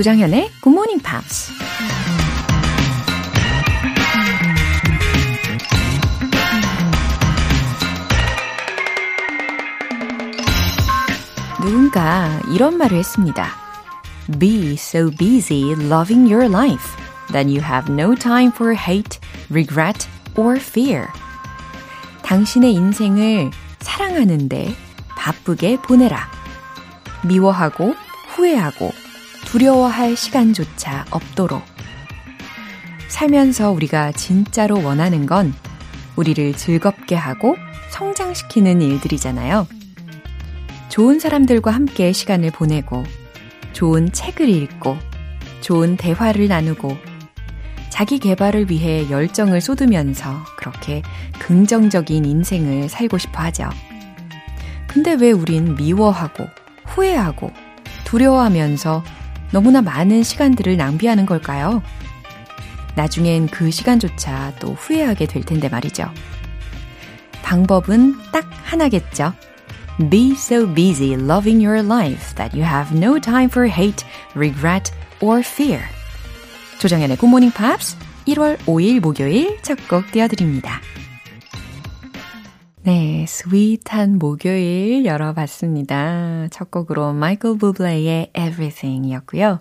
조장현의 Good Morning Pops. 누군가 이런 말을 했습니다. Be so busy loving your life that you have no time for hate, regret, or fear. 당신의 인생을 사랑하는데 바쁘게 보내라. 미워하고 후회하고 두려워할 시간조차 없도록. 살면서 우리가 진짜로 원하는 건 우리를 즐겁게 하고 성장시키는 일들이잖아요. 좋은 사람들과 함께 시간을 보내고, 좋은 책을 읽고, 좋은 대화를 나누고, 자기 개발을 위해 열정을 쏟으면서 그렇게 긍정적인 인생을 살고 싶어 하죠. 근데 왜 우린 미워하고, 후회하고, 두려워하면서 너무나 많은 시간들을 낭비하는 걸까요? 나중엔 그 시간조차 또 후회하게 될 텐데 말이죠. 방법은 딱 하나겠죠. Be so busy loving your life that you have no time for hate, regret, or fear. 조정연의 Good Morning Pops 1월 5일 목요일 첫 곡 띄워드립니다. 네, 스윗한 목요일 열어봤습니다. 첫 곡으로 마이클 부블레의 Everything이었고요.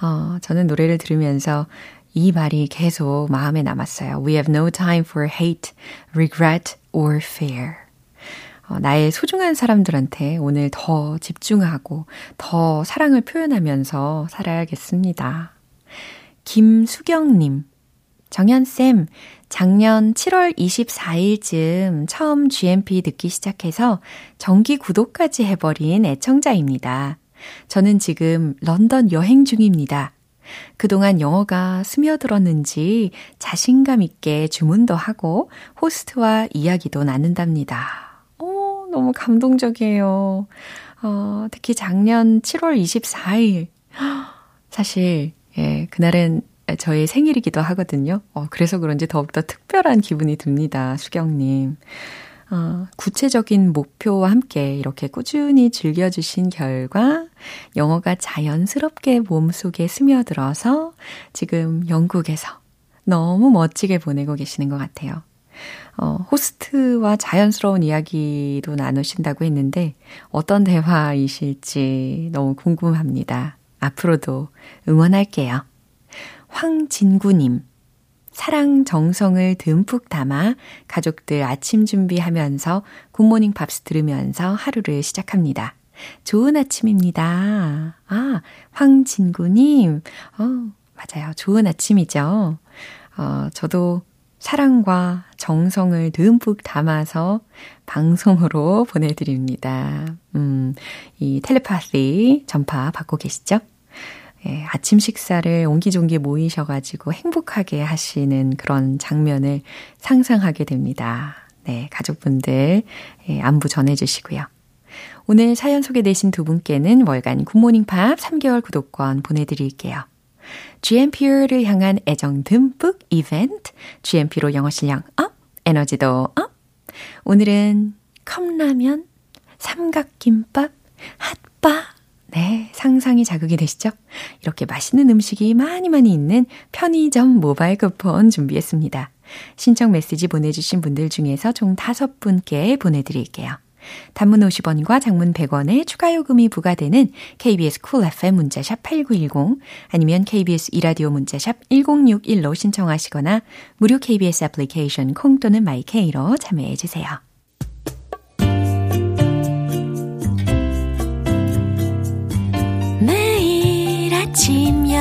어, 저는 노래를 들으면서 이 말이 계속 마음에 남았어요. We have no time for hate, regret, or fear. 어, 나의 소중한 사람들한테 오늘 더 집중하고 더 사랑을 표현하면서 살아야겠습니다. 김수경님, 정현쌤, 작년 7월 24일쯤 처음 GMP 듣기 시작해서 정기 구독까지 해버린 애청자입니다. 저는 지금 런던 여행 중입니다. 그동안 영어가 스며들었는지 자신감 있게 주문도 하고 호스트와 이야기도 나눈답니다. 오, 너무 감동적이에요. 어, 특히 작년 7월 24일. 사실, 예, 그날은 저의 생일이기도 하거든요. 어, 그래서 그런지 더욱더 특별한 기분이 듭니다. 수경님. 어, 구체적인 목표와 함께 이렇게 꾸준히 즐겨주신 결과 영어가 자연스럽게 몸속에 스며들어서 지금 영국에서 너무 멋지게 보내고 계시는 것 같아요. 어, 호스트와 자연스러운 이야기도 나누신다고 했는데 어떤 대화이실지 너무 궁금합니다. 앞으로도 응원할게요. 황진구님. 사랑 정성을 듬뿍 담아 가족들 아침 준비하면서 굿모닝 팝스 들으면서 하루를 시작합니다. 좋은 아침입니다. 아, 황진구님. 어, 맞아요. 좋은 아침이죠. 어, 저도 사랑과 정성을 듬뿍 담아서 방송으로 보내드립니다. 음, 이 텔레파시 전파 받고 계시죠? 예, 아침 식사를 옹기종기 모이셔가지고 행복하게 하시는 그런 장면을 상상하게 됩니다. 네, 가족분들 예, 안부 전해주시고요. 오늘 사연 소개되신 두 분께는 월간 굿모닝 팝 3개월 구독권 보내드릴게요. GMP를 향한 애정 듬뿍 이벤트, GMP로 영어 실력 up, 에너지도 up. 오늘은 컵라면, 삼각김밥, 핫바, 네, 상상이 자극이 되시죠? 이렇게 맛있는 음식이 많이 많이 있는 편의점 모바일 쿠폰 준비했습니다. 신청 메시지 보내주신 분들 중에서 총 5분께 보내드릴게요. 단문 50원과 장문 100원의 추가 요금이 부과되는 KBS cool FM 문자샵 8910 아니면 KBS 이라디오 문자샵 1061로 신청하시거나 무료 KBS 애플리케이션 콩 또는 마이케이로 참여해 주세요.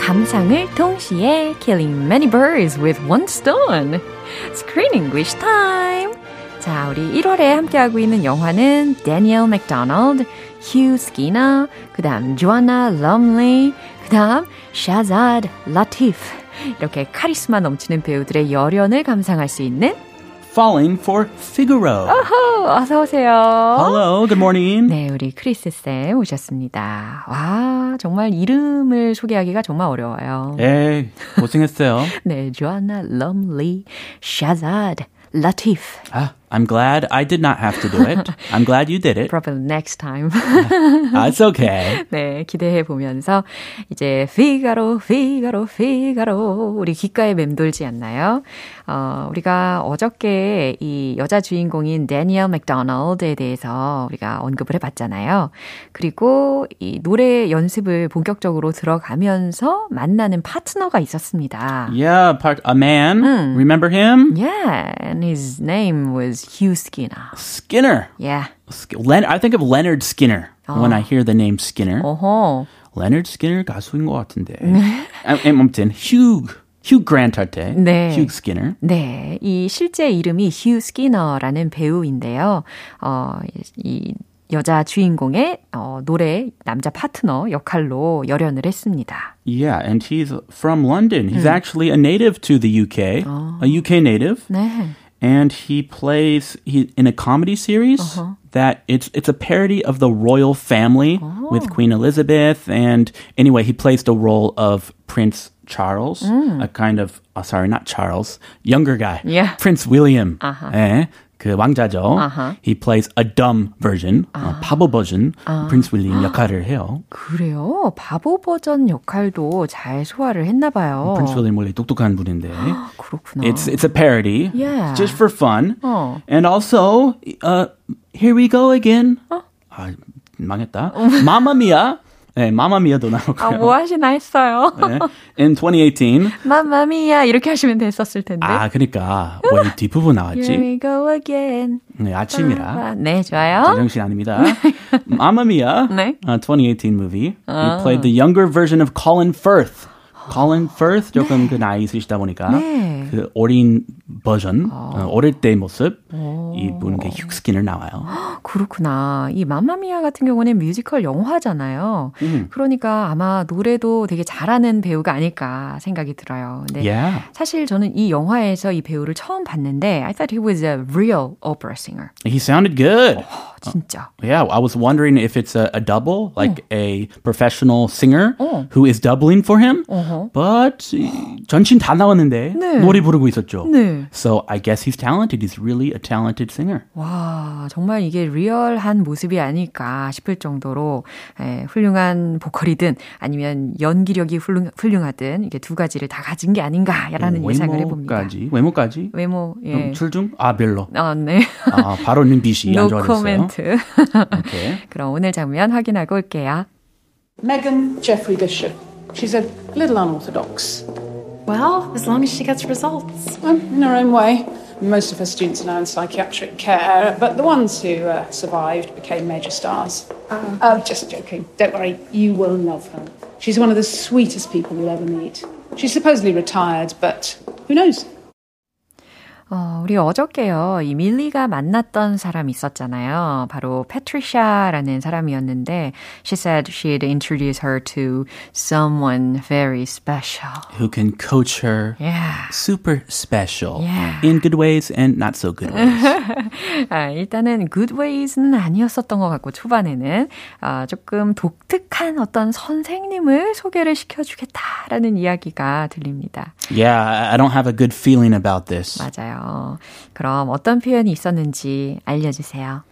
감상을 동시에 killing many birds with one stone. Screen English time. 자, 우리 1월에 함께하고 있는 영화는 Daniel McDonald, Hugh Skinner, 그 다음 Joanna Lumley, 그 다음 Shazad Latif. 이렇게 카리스마 넘치는 배우들의 열연을 감상할 수 있는 Falling for Figaro. 어허, 어서 오세요. Hello, good morning. 네, 우리 크리스 쌤 오셨습니다. 와, 정말 이름을 소개하기가 정말 어려워요. 네, 고생했어요. 네, Joanna Lumley, Shazad Latif. Ah, I'm glad I did not have to do it. I'm glad you did it. Probably next time. Ah, it's okay. 네, 기대해 보면서 이제 피가로, 피가로, 피가로 우리 귓가에 맴돌지 않나요? 어, 우리가 어저께 이 여자 주인공인 데니얼 맥도널드에 대해서 우리가 언급을 해봤잖아요. 그리고 이 노래 연습을 본격적으로 들어가면서 만나는 파트너가 있었습니다. Yeah, part a man. Mm. Remember him? Yeah, and his name was Hugh Skinner. Skinner. Yeah. Len- I think of Leonard Skinner when I hear the name Skinner. 어허. Leonard Skinner 가수인 것 같은데. 아, 아무튼 Hugh Hugh Grant 할 때. 네. Hugh Skinner. 네, 이 실제 이름이 휴 스키너라는 배우인데요. 어, 이 여자 주인공의 어, 노래 남자 파트너 역할로 열연을 했습니다. Yeah, and he's from London. He's actually a native to the UK, a UK native. 네. And he plays he in a comedy series uh-huh. that it's it's a parody of the royal family with oh. Queen Elizabeth. And anyway he plays the role of Prince Charles mm. a kind of oh, sorry not Charles younger guy. Yeah. Prince William. 예, 그 왕자죠 he plays a dumb version 어, 바보 버전 Prince William 역할을 해요 그래요? 바보 버전 역할도 잘 소화를 했나 봐요. Prince William 원래 똑똑한 분인데 그렇구나. It's it's a parody, Yeah. just for fun, 어. and also, uh, here we go again. 아 망했다. Mamma Mia, 네, Mamma Mia도 나오고요. 아, 뭐 하시나 했어요. 네, in 2018. 맘마미야 이렇게 하시면 됐었을 텐데. 아, 그러니까 왜 뒷부분 Here 나왔지? we go again. 네, 아침이라. 아, 네, 좋아요. 제정신 아닙니다. Mamma Mia, 네. uh, 2018 movie. He played the younger version of Colin Firth. Colin Firth 조금 그 나이 있으시다 보니까 네. 그 어린 버전 어, 어릴 때 모습 이분 그 휴스킨을 나와요. 그렇구나. 이 맘마미아 같은 경우는 뮤지컬 영화잖아요. 음. 그러니까 아마 노래도 되게 잘하는 배우가 아닐까 생각이 들어요. 근데 Yeah. 사실 저는 이 영화에서 이 배우를 처음 봤는데 I thought he was a real opera singer. He sounded good. 어, 진짜. Yeah, I was wondering if it's a, a double, like a professional singer 어. who is doubling for him. 어허. But 전신 다 나왔는데 네. 노래 부르고 있었죠. 네. So I guess he's talented. He's really a talented singer. 와, 정말 이게 리얼한 모습이 아닐까 싶을 정도로 에, 훌륭한 보컬이든 아니면 연기력이 훌륭, 훌륭하든 이게 두 가지를 다 가진 게 아닌가라는 예상을 해봅니다. 외모까지, 외모까지. 외모, 예. 음, 출중? 아 별로. 아, 네. 아 바로는 빛이 안 노 좋아졌어요. 코멘트. 오케이. 그럼 오늘 장면 확인하고 올게요. Megan Jeffrey Bishop. She's a little unorthodox. Well, as long as she gets results. Well, in her own way. Most of her students are now in psychiatric care, but the ones who uh, survived became major stars. Uh, just joking. Don't worry, you will love her. She's one of the sweetest people you'll ever meet. She's supposedly retired, but who knows? 어, 우리 어저께요, 이 밀리가 만났던 사람이 있었잖아요. 바로 패트리샤라는 사람이었는데, she said she'd introduce her to someone very special. Who can coach her? Yeah. Super special. Yeah. In good ways and not so good ways. 아, 일단은 good ways는 아니었었던 것 같고, 초반에는, 아, 조금 독특한 어떤 선생님을 소개를 시켜주겠다라는 이야기가 들립니다. yeah, I- I don't have a good feeling about this. 맞아요. 그럼 어떤 표현이 있었는지 알려주세요.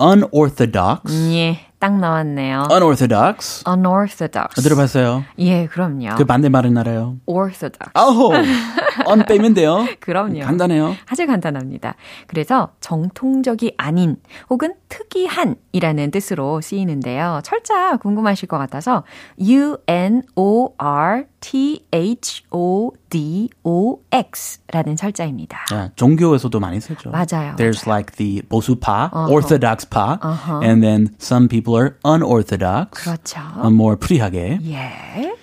Unorthodox. 예, 딱 나왔네요. Unorthodox. unorthodox. 들어봤어요? 예, 그럼요. 그 반대말은 알아요? orthodox. 아호! on 빼면 돼요. 그럼요. 간단해요. 아주 간단합니다. 그래서 정통적이 아닌 혹은 특이한이라는 뜻으로 쓰이는데요. 철자 궁금하실 것 같아서 U N O R T H O D O X라는 철자입니다. 야, 종교에서도 많이 쓰죠. 맞아요, There's 맞아요. like the 보수파, orthodox 파, and then some people are unorthodox. 그렇죠. 어, more free하게. 예.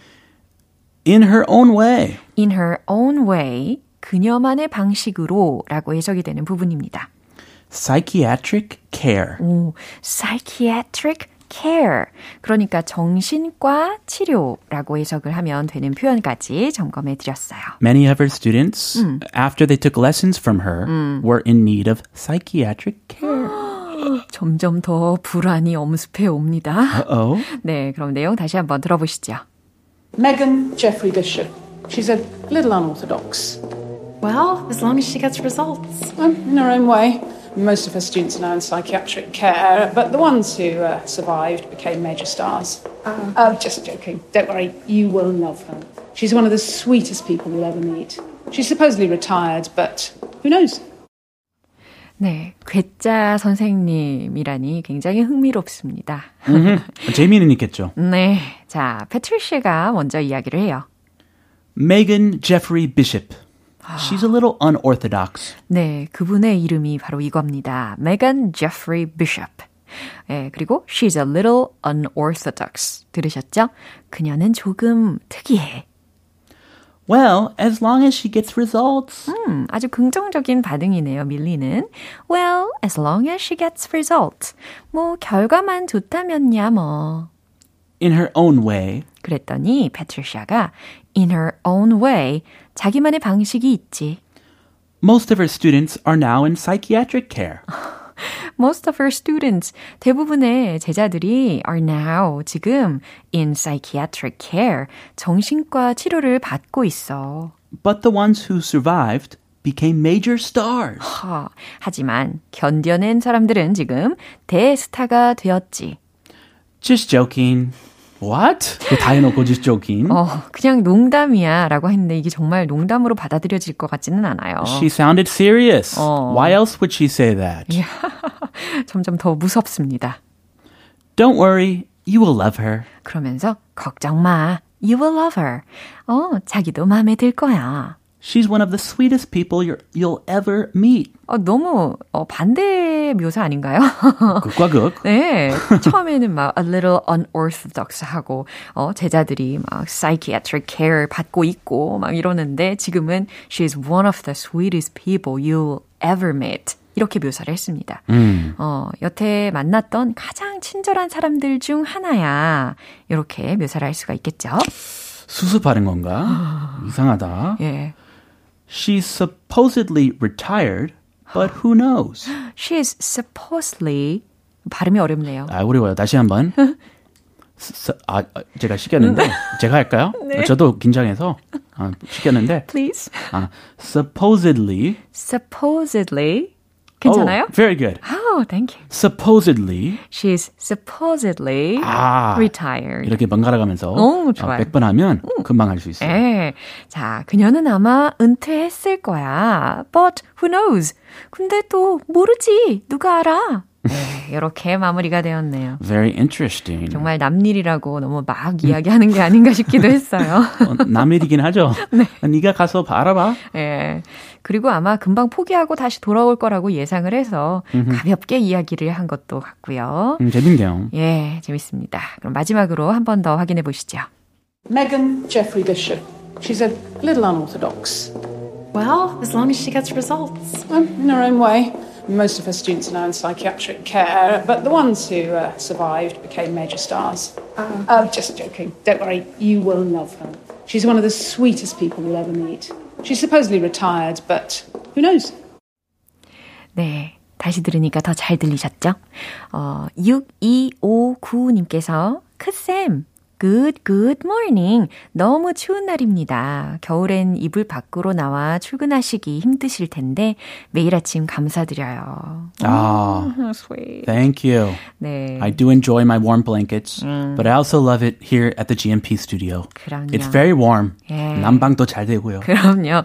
In her own way. In her own way, 그녀만의 방식으로 라고 해석이 되는 부분입니다. Psychiatric care. 오, psychiatric care. 그러니까 정신과 치료라고 해석을 하면 되는 표현까지 점검해 드렸어요. Many of her students, after they took lessons from her, were in need of psychiatric care. 점점 더 불안이 엄습해 옵니다. Uh-oh. 네, 그럼 내용 다시 한번 들어보시죠. Megan Jeffrey Bishop. She's a little unorthodox. Well, as long as she gets results. Um, in her own way. Most of her students are now in psychiatric care, but the ones who uh, survived became major stars. Uh, just joking. Don't worry, you will love her. She's one of the sweetest people you'll ever meet. She's supposedly retired, but who knows? 네, 괴짜 선생님이라니 굉장히 흥미롭습니다. 재미는 있겠죠. 네, 자, 패트리시아가 먼저 이야기를 해요. Megan Jeffrey Bishop. She's a little unorthodox. 네, 그분의 이름이 바로 이겁니다. Megan Jeffrey Bishop. 예, 그리고 she's a little unorthodox. 들으셨죠? 그녀는 조금 특이해. Well, as long as she gets results. 음, 아주 긍정적인 반응이네요, 밀리는. Well, as long as she gets results. 뭐, 결과만 좋다면야 뭐. In her own way. 그랬더니 패트리샤가 in her own way 자기만의 방식이 있지. Most of her students are now in psychiatric care. Most of her students, 대부분의 제자들이 are now 지금 in psychiatric care, 정신과 치료를 받고 있어. But the ones who survived became major stars. 하, 하지만 견뎌낸 사람들은 지금 대스타가 되었지. Just joking. What? 다 해놓고 just joking. 어, 그냥 농담이야 라고 했는데 이게 정말 농담으로 받아들여질 것 같지는 않아요. She sounded serious. 어. Why else would she say that? 점점 더 무섭습니다. Don't worry, you will love her. 그러면서 걱정 마. You will love her. 어, 자기도 마음에 들 거야. She's one of the sweetest people you're, you'll ever meet. 어, 너무 어, 반대 묘사 아닌가요? 극과 극. 네. 처음에는 막 a little unorthodox 하고 어, 제자들이 막 psychiatric care 받고 있고 막 이러는데 지금은 she's one of the sweetest people you'll ever meet. 이렇게 묘사를 했습니다. 음. 어, 여태 만났던 가장 친절한 사람들 중 하나야. 이렇게 묘사를 할 수가 있겠죠. 수습하는 건가? 이상하다. 예. She's supposedly retired, but who knows? She's supposedly 발음이 어렵네요. 아, 어려워요. 다시 한 번. 스- 아, 아, 제가 시켰는데 제가 할까요? 저도 긴장해서 아, 시켰는데 Please. 아, supposedly Supposedly. 괜찮아요? Oh, very good. Oh, thank you. supposedly She's supposedly 아, retired. 이렇게 번갈아 가면서 오, 좋아요. 100번 하면 금방 할 수 있어요. 예. 자, 그녀는 아마 은퇴했을 거야. But who knows? 근데 또 모르지. 누가 알아? 네, 이렇게 마무리가 되었네요. Very interesting. 정말 남일이라고 너무 막 이야기하는 게 아닌가 싶기도 했어요. 어, 남일이긴 하죠. 네가 가서 알아봐. 예. 그리고 아마 금방 포기하고 다시 돌아올 거라고 예상을 해서 가볍게 이야기를 한 것도 같고요. 음, 재밌네요. 예, 재밌습니다. 그럼 마지막으로 한 번 더 확인해 보시죠. Megan Jeffrey Bishop. She's a little unorthodox. Well, as long as she gets results. Um, in her own way. Most of her students are now in psychiatric care, but the ones who uh, survived became major stars. Uh, just joking. Don't worry, you will love her. She's one of the sweetest people you'll ever meet. She's supposedly retired, but who knows? 네. 다시 들으니까 더 잘 들리셨죠? 어, 6259님께서, 크쌤, good, good morning. 너무 추운 날입니다. 겨울엔 이불 밖으로 나와 출근하시기 힘드실 텐데, 매일 아침 감사드려요. 아, sweet. thank you. 네. I do enjoy my warm blankets, but I also love it here at the GMP studio. 그럼요. It's very warm. 예. 난방도 잘 되고요. 그럼요.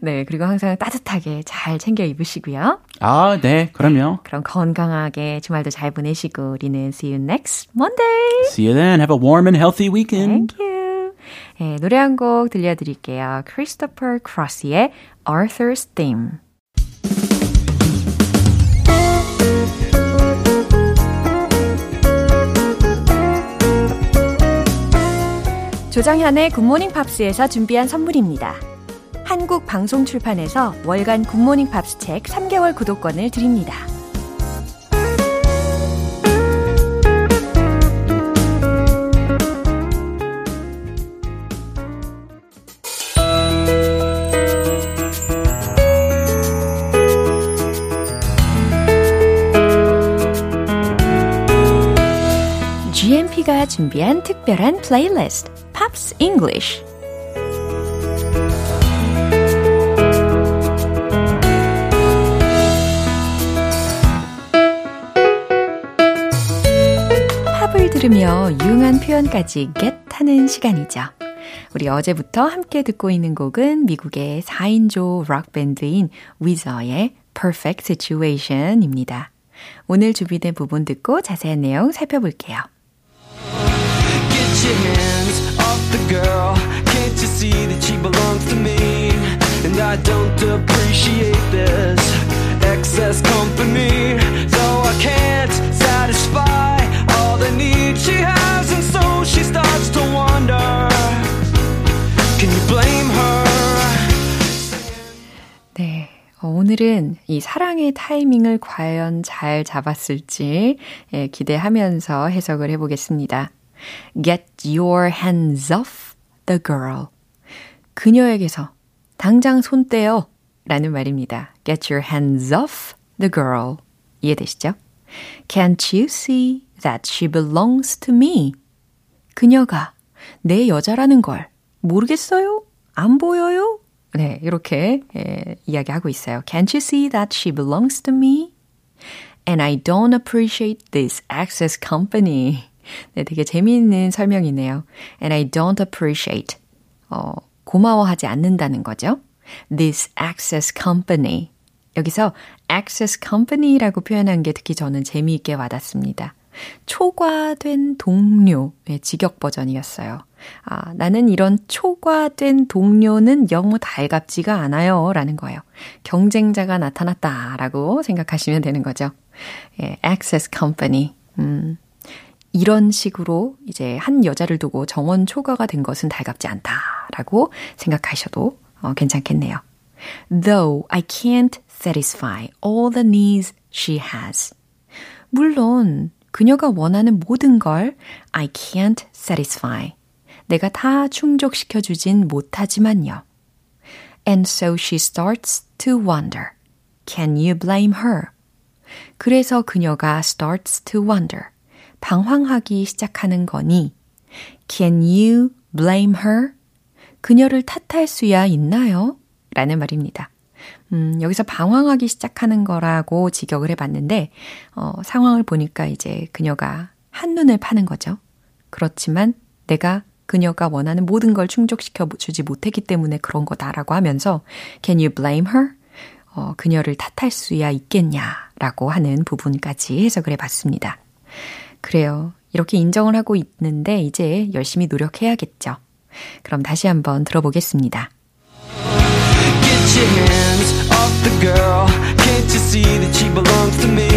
네, 그리고 항상 따뜻하게 잘 챙겨 입으시고요. 아, 네, 그럼요. 그럼 건강하게 주말도 잘 보내시고, 우리는 see you next Monday. See you then. Have a warm and healthy weekend. Thank you. 네, 노래 한 곡 들려드릴게요. 크리스토퍼 크로스의 Arthur's Theme. 조정현의 굿모닝 팝스에서 준비한 선물입니다. 한국 방송 출판에서 월간 굿모닝 팝스 책 3개월 구독권을 드립니다. GMP가 준비한 특별한 플레이리스트 Pops English 팝을 들으며 유용한 표현까지 get 하는 시간이죠. 우리 어제부터 함께 듣고 있는 곡은 미국의 4인조 락 밴드인 위저의 Perfect Situation입니다. 오늘 준비된 부분 듣고 자세한 내용 살펴볼게요. Get your hands off the girl. Can't you see that she belongs to me? And I don't appreciate this excess company. So I can't satisfy all the needs she has. And so she starts to wonder Can you blame her? 네. 오늘은 이 사랑의 타이밍을 과연 잘 잡았을지 기대하면서 해석을 해보겠습니다. Get your hands off the girl. 그녀에게서 당장 손 떼어 라는 말입니다. Get your hands off the girl. 이해되시죠? Can't you see that she belongs to me? 그녀가 내 여자라는 걸 모르겠어요? 안 보여요? 네, 이렇게 예, 이야기하고 있어요. Can't you see that she belongs to me? And I don't appreciate this access company. 네, 되게 재미있는 설명이네요. And I don't appreciate. 어, 고마워하지 않는다는 거죠. This access company. 여기서 access company라고 표현한 게 특히 저는 재미있게 와닿습니다. 초과된 동료, 의 직역 버전이었어요. 아, 나는 이런 초과된 동료는 영무 달갑지가 않아요. 라는 거예요. 경쟁자가 나타났다. 라고 생각하시면 되는 거죠. 예, access company. 음, 이런 식으로 이제 한 여자를 두고 정원 초과가 된 것은 달갑지 않다라고 생각하셔도 어, 괜찮겠네요. Though I can't satisfy all the needs she has. 물론 그녀가 원하는 모든 걸 I can't satisfy. 내가 다 충족시켜 주진 못하지만요. And so she starts to wonder. Can you blame her? 그래서 그녀가 starts to wonder. 방황하기 시작하는 거니 Can you blame her? 그녀를 탓할 수야 있나요? 라는 말입니다. 음, 여기서 방황하기 시작하는 거라고 직역을 해봤는데, 어, 상황을 보니까 이제 그녀가 한눈을 파는 거죠. 그렇지만 내가 그녀가 원하는 모든 걸 충족시켜 주지 못했기 때문에 그런 거다라고 하면서, Can you blame her? 어, 그녀를 탓할 수야 있겠냐라고 하는 부분까지 해석을 해봤습니다. 그래요. 이렇게 인정을 하고 있는데 이제 열심히 노력해야겠죠. 그럼 다시 한번 들어보겠습니다. Get your hands off the girl. Can't you see that she belongs to me?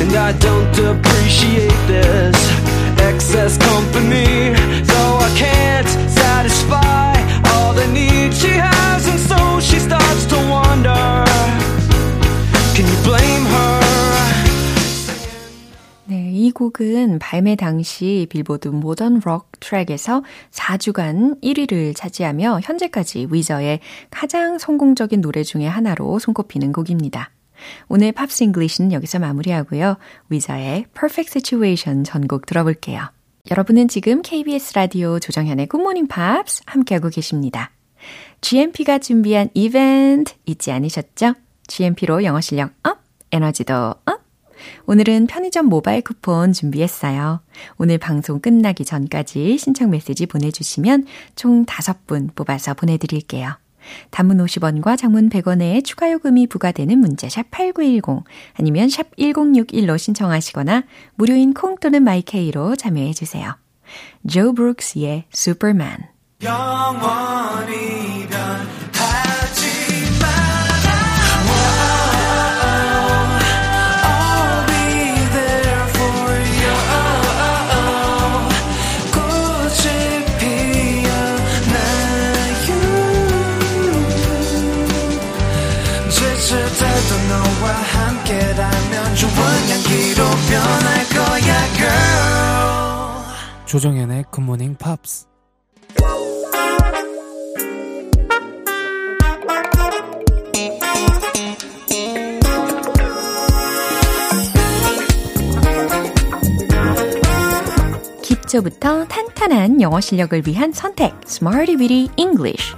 And I don't appreciate this excess company. So I can't satisfy all the needs she has. And so she starts to wonder 이 곡은 발매 당시 빌보드 모던 록 트랙에서 4주간 1위를 차지하며 현재까지 위저의 가장 성공적인 노래 중에 하나로 손꼽히는 곡입니다. 오늘 Pops English는 여기서 마무리하고요. 위저의 Perfect Situation 전곡 들어볼게요. 여러분은 지금 KBS 라디오 조정현의 굿모닝 팝스 함께하고 계십니다. GMP가 준비한 이벤트 잊지 않으셨죠? GMP로 영어 실력 up, 에너지도 up! 오늘은 편의점 모바일 쿠폰 준비했어요. 오늘 방송 끝나기 전까지 신청 메시지 보내주시면 총 5분 뽑아서 보내드릴게요. 단문 50원과 장문 100원의 추가 요금이 부과되는 문자 샵 8910 아니면 샵 1061로 신청하시거나 무료인 콩 또는 마이케이로 참여해 주세요. 조 브룩스의 슈퍼맨 영원히 조정현의 굿모닝 팝스 기초부터 탄탄한 영어 실력을 위한 선택 Smarty Weedy English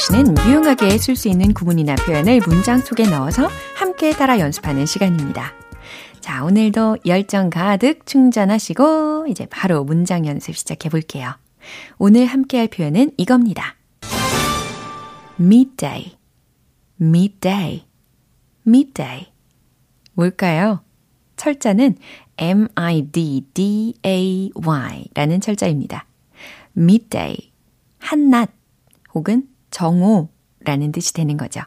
English는 유용하게 쓸 수 있는 구문이나 표현을 문장 속에 넣어서 함께 따라 연습하는 시간입니다. 자, 오늘도 열정 가득 충전하시고 이제 바로 문장 연습 시작해 볼게요. 오늘 함께 할 표현은 이겁니다. midday, midday, midday. 뭘까요? 철자는 M-I-D-D-A-Y 라는 철자입니다. midday, 한낮 혹은 정오라는 뜻이 되는 거죠.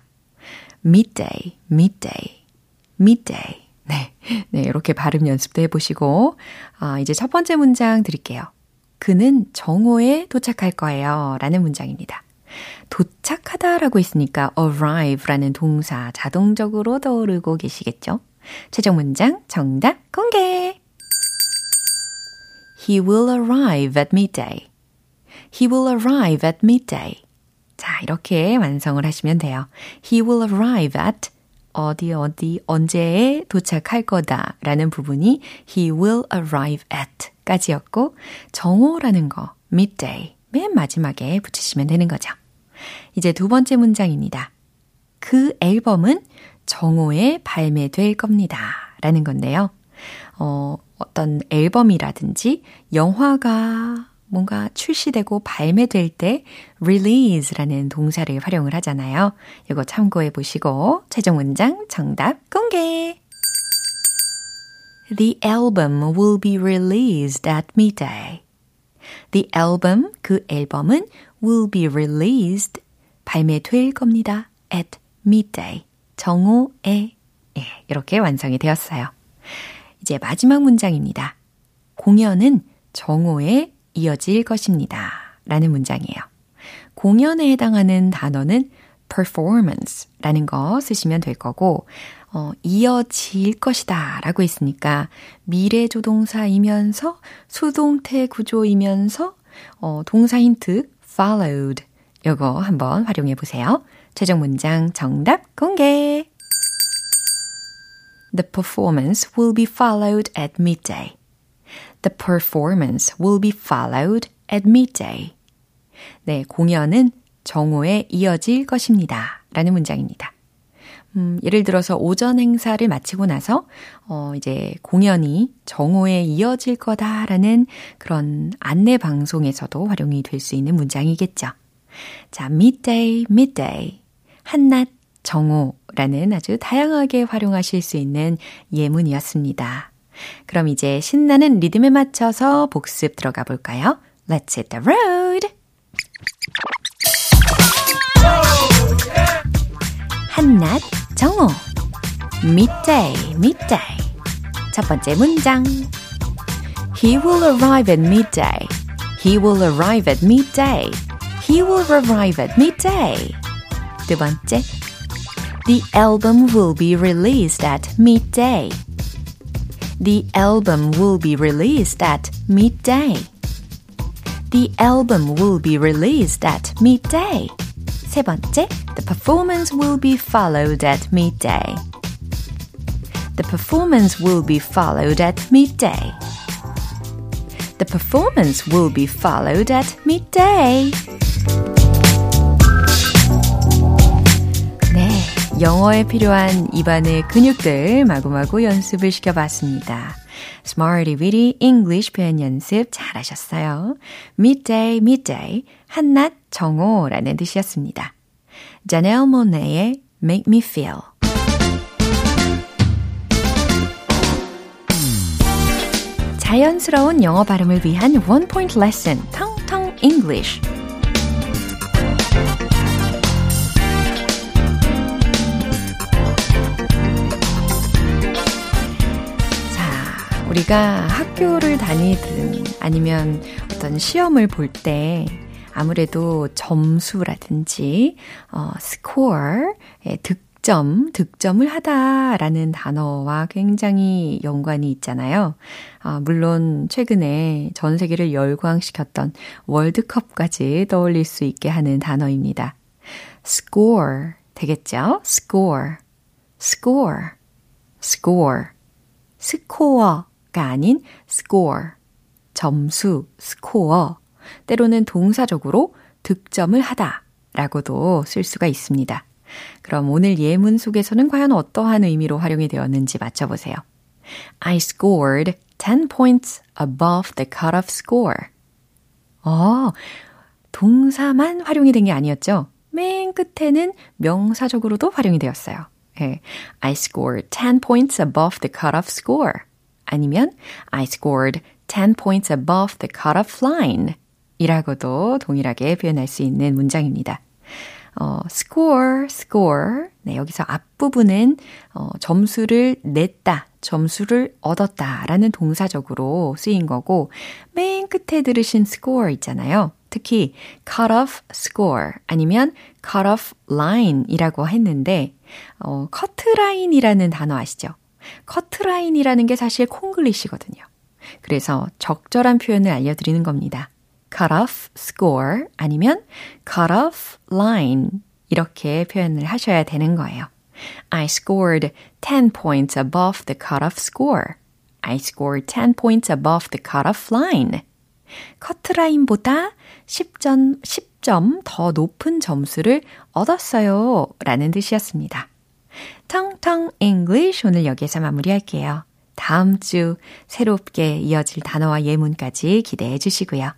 midday, midday, midday. 네. 네, 이렇게 발음 연습도 해보시고, 아, 이제 첫 번째 문장 드릴게요. 그는 정오에 도착할 거예요. 라는 문장입니다. 도착하다 라고 했으니까 arrive라는 동사 자동적으로 떠오르고 계시겠죠? 최종 문장 정답 공개! He will arrive at midday. He will arrive at midday. 자, 이렇게 완성을 하시면 돼요. He will arrive at 어디 어디 언제에 도착할 거다 라는 부분이 he will arrive at 까지였고 정오라는 거 midday 맨 마지막에 붙이시면 되는 거죠. 이제 두 번째 문장입니다. 그 앨범은 정오에 발매될 겁니다. 라는 건데요. 어, 어떤 앨범이라든지 영화가 뭔가 출시되고 발매될 때 release라는 동사를 활용을 하잖아요. 이거 참고해 보시고 최종 문장 정답 공개! The album will be released at midday. The album, 그 앨범은 will be released, 발매될 겁니다. at midday, 정오에. 예, 이렇게 완성이 되었어요. 이제 마지막 문장입니다. 공연은 정오에 이어질 것입니다. 라는 문장이에요. 공연에 해당하는 단어는 performance 라는 거 쓰시면 될 거고, 어, 이어질 것이다 라고 했으니까 미래 조동사이면서 수동태 구조이면서 어, 동사 힌트 followed 요거 한번 활용해 보세요. 최종 문장 정답 공개! The performance will be followed at midday. The performance will be followed at midday. 네, 공연은 정오에 이어질 것입니다. 라는 문장입니다. 음, 예를 들어서 오전 행사를 마치고 나서, 어, 이제 공연이 정오에 이어질 거다라는 그런 안내 방송에서도 활용이 될 수 있는 문장이겠죠. 자, midday, midday. 한낮, 정오라는 아주 다양하게 활용하실 수 있는 예문이었습니다. 그럼 이제 신나는 리듬에 맞춰서 복습 들어가 볼까요? Let's hit the road! 한낮 정오 midday midday 첫 번째 문장 He will arrive at midday. He will arrive at midday. He will arrive at midday. 두 번째 The album will be released at midday. The album will be released at midday. The album will be released at midday. 세 번째, the performance will be followed at midday. The performance will be followed at midday. The performance will be followed at midday. 영어에 필요한 입안의 근육들 마구마구 연습을 시켜봤습니다. Smarty Weedy English 표현 연습 잘하셨어요. Midday, midday, 한낮 정오라는 뜻이었습니다. 자넬 모네의 Make Me Feel 자연스러운 영어 발음을 위한 원 포인트 레슨 텅텅 English 우리가 학교를 다니든 아니면 어떤 시험을 볼 때 아무래도 점수라든지, 어, score, 예, 득점, 득점을 하다라는 단어와 굉장히 연관이 있잖아요. 아, 물론 최근에 전 세계를 열광시켰던 월드컵까지 떠올릴 수 있게 하는 단어입니다. score 되겠죠? score, score, score. 스코어 가 아닌 score. 점수, 스코어. 때로는 동사적으로 득점을 하다 라고도 쓸 수가 있습니다. 그럼 오늘 예문 속에서는 과연 어떠한 의미로 활용이 되었는지 맞춰보세요. I scored 10 points above the cutoff score. 어, 동사만 활용이 된 게 아니었죠? 맨 끝에는 명사적으로도 활용이 되었어요. 네. I scored 10 points above the cutoff score. 아니면 I scored 10 points above the cutoff line. 이라고도 동일하게 표현할 수 있는 문장입니다. 어, score, score. 네, 여기서 앞부분은 어, 점수를 냈다, 점수를 얻었다 라는 동사적으로 쓰인 거고, 맨 끝에 들으신 score 있잖아요. 특히 cut off score 아니면 cut off line 이라고 했는데, 어, 커트라인이라는 단어 아시죠? 커트라인이라는 게 사실 콩글리시거든요. 그래서 적절한 표현을 알려드리는 겁니다. cut off score 아니면 cut off line 이렇게 표현을 하셔야 되는 거예요. I scored 10 points above the cut-off score. I scored 10 points above the cut-off line. 커트라인보다 10점, 10점 더 높은 점수를 얻었어요. 라는 뜻이었습니다. 텅텅 English 오늘 여기서 마무리할게요. 다음 주 새롭게 이어질 단어와 예문까지 기대해 주시고요.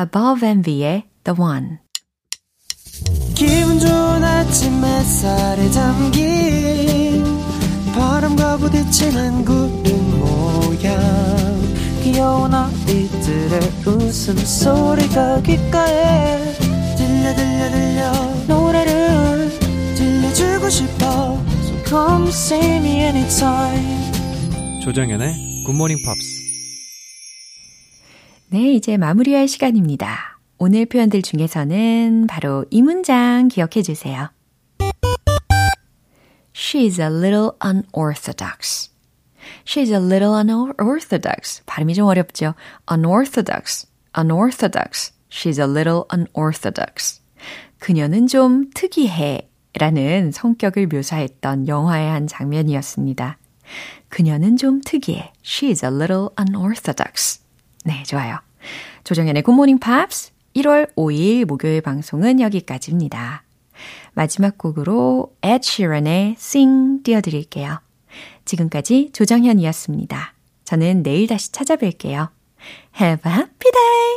Above and Bey의 The One 기분 좋은 아침 햇살에 담긴 바람과 부딪히는 구름 모양 귀여운 아이들의 웃음소리가 귓가에 들려 들려 들려 노래를 들려주고 싶어 come see me anytime 조정연의 굿모닝 팝스 네, 이제 마무리할 시간입니다. 오늘 표현들 중에서는 바로 이 문장 기억해 주세요. She's a little unorthodox. She's a little unorthodox. 발음이 좀 어렵죠? unorthodox, unorthodox. She's a little unorthodox. 그녀는 좀 특이해. 라는 성격을 묘사했던 영화의 한 장면이었습니다. 그녀는 좀 특이해. She's a little unorthodox. 네, 좋아요. 조정연의 굿모닝 팝스 1월 5일 목요일 방송은 여기까지입니다. 마지막 곡으로 Ed Sheeran의 Sing 띄워드릴게요. 지금까지 조정현이었습니다. 저는 내일 다시 찾아뵐게요. Have a happy day!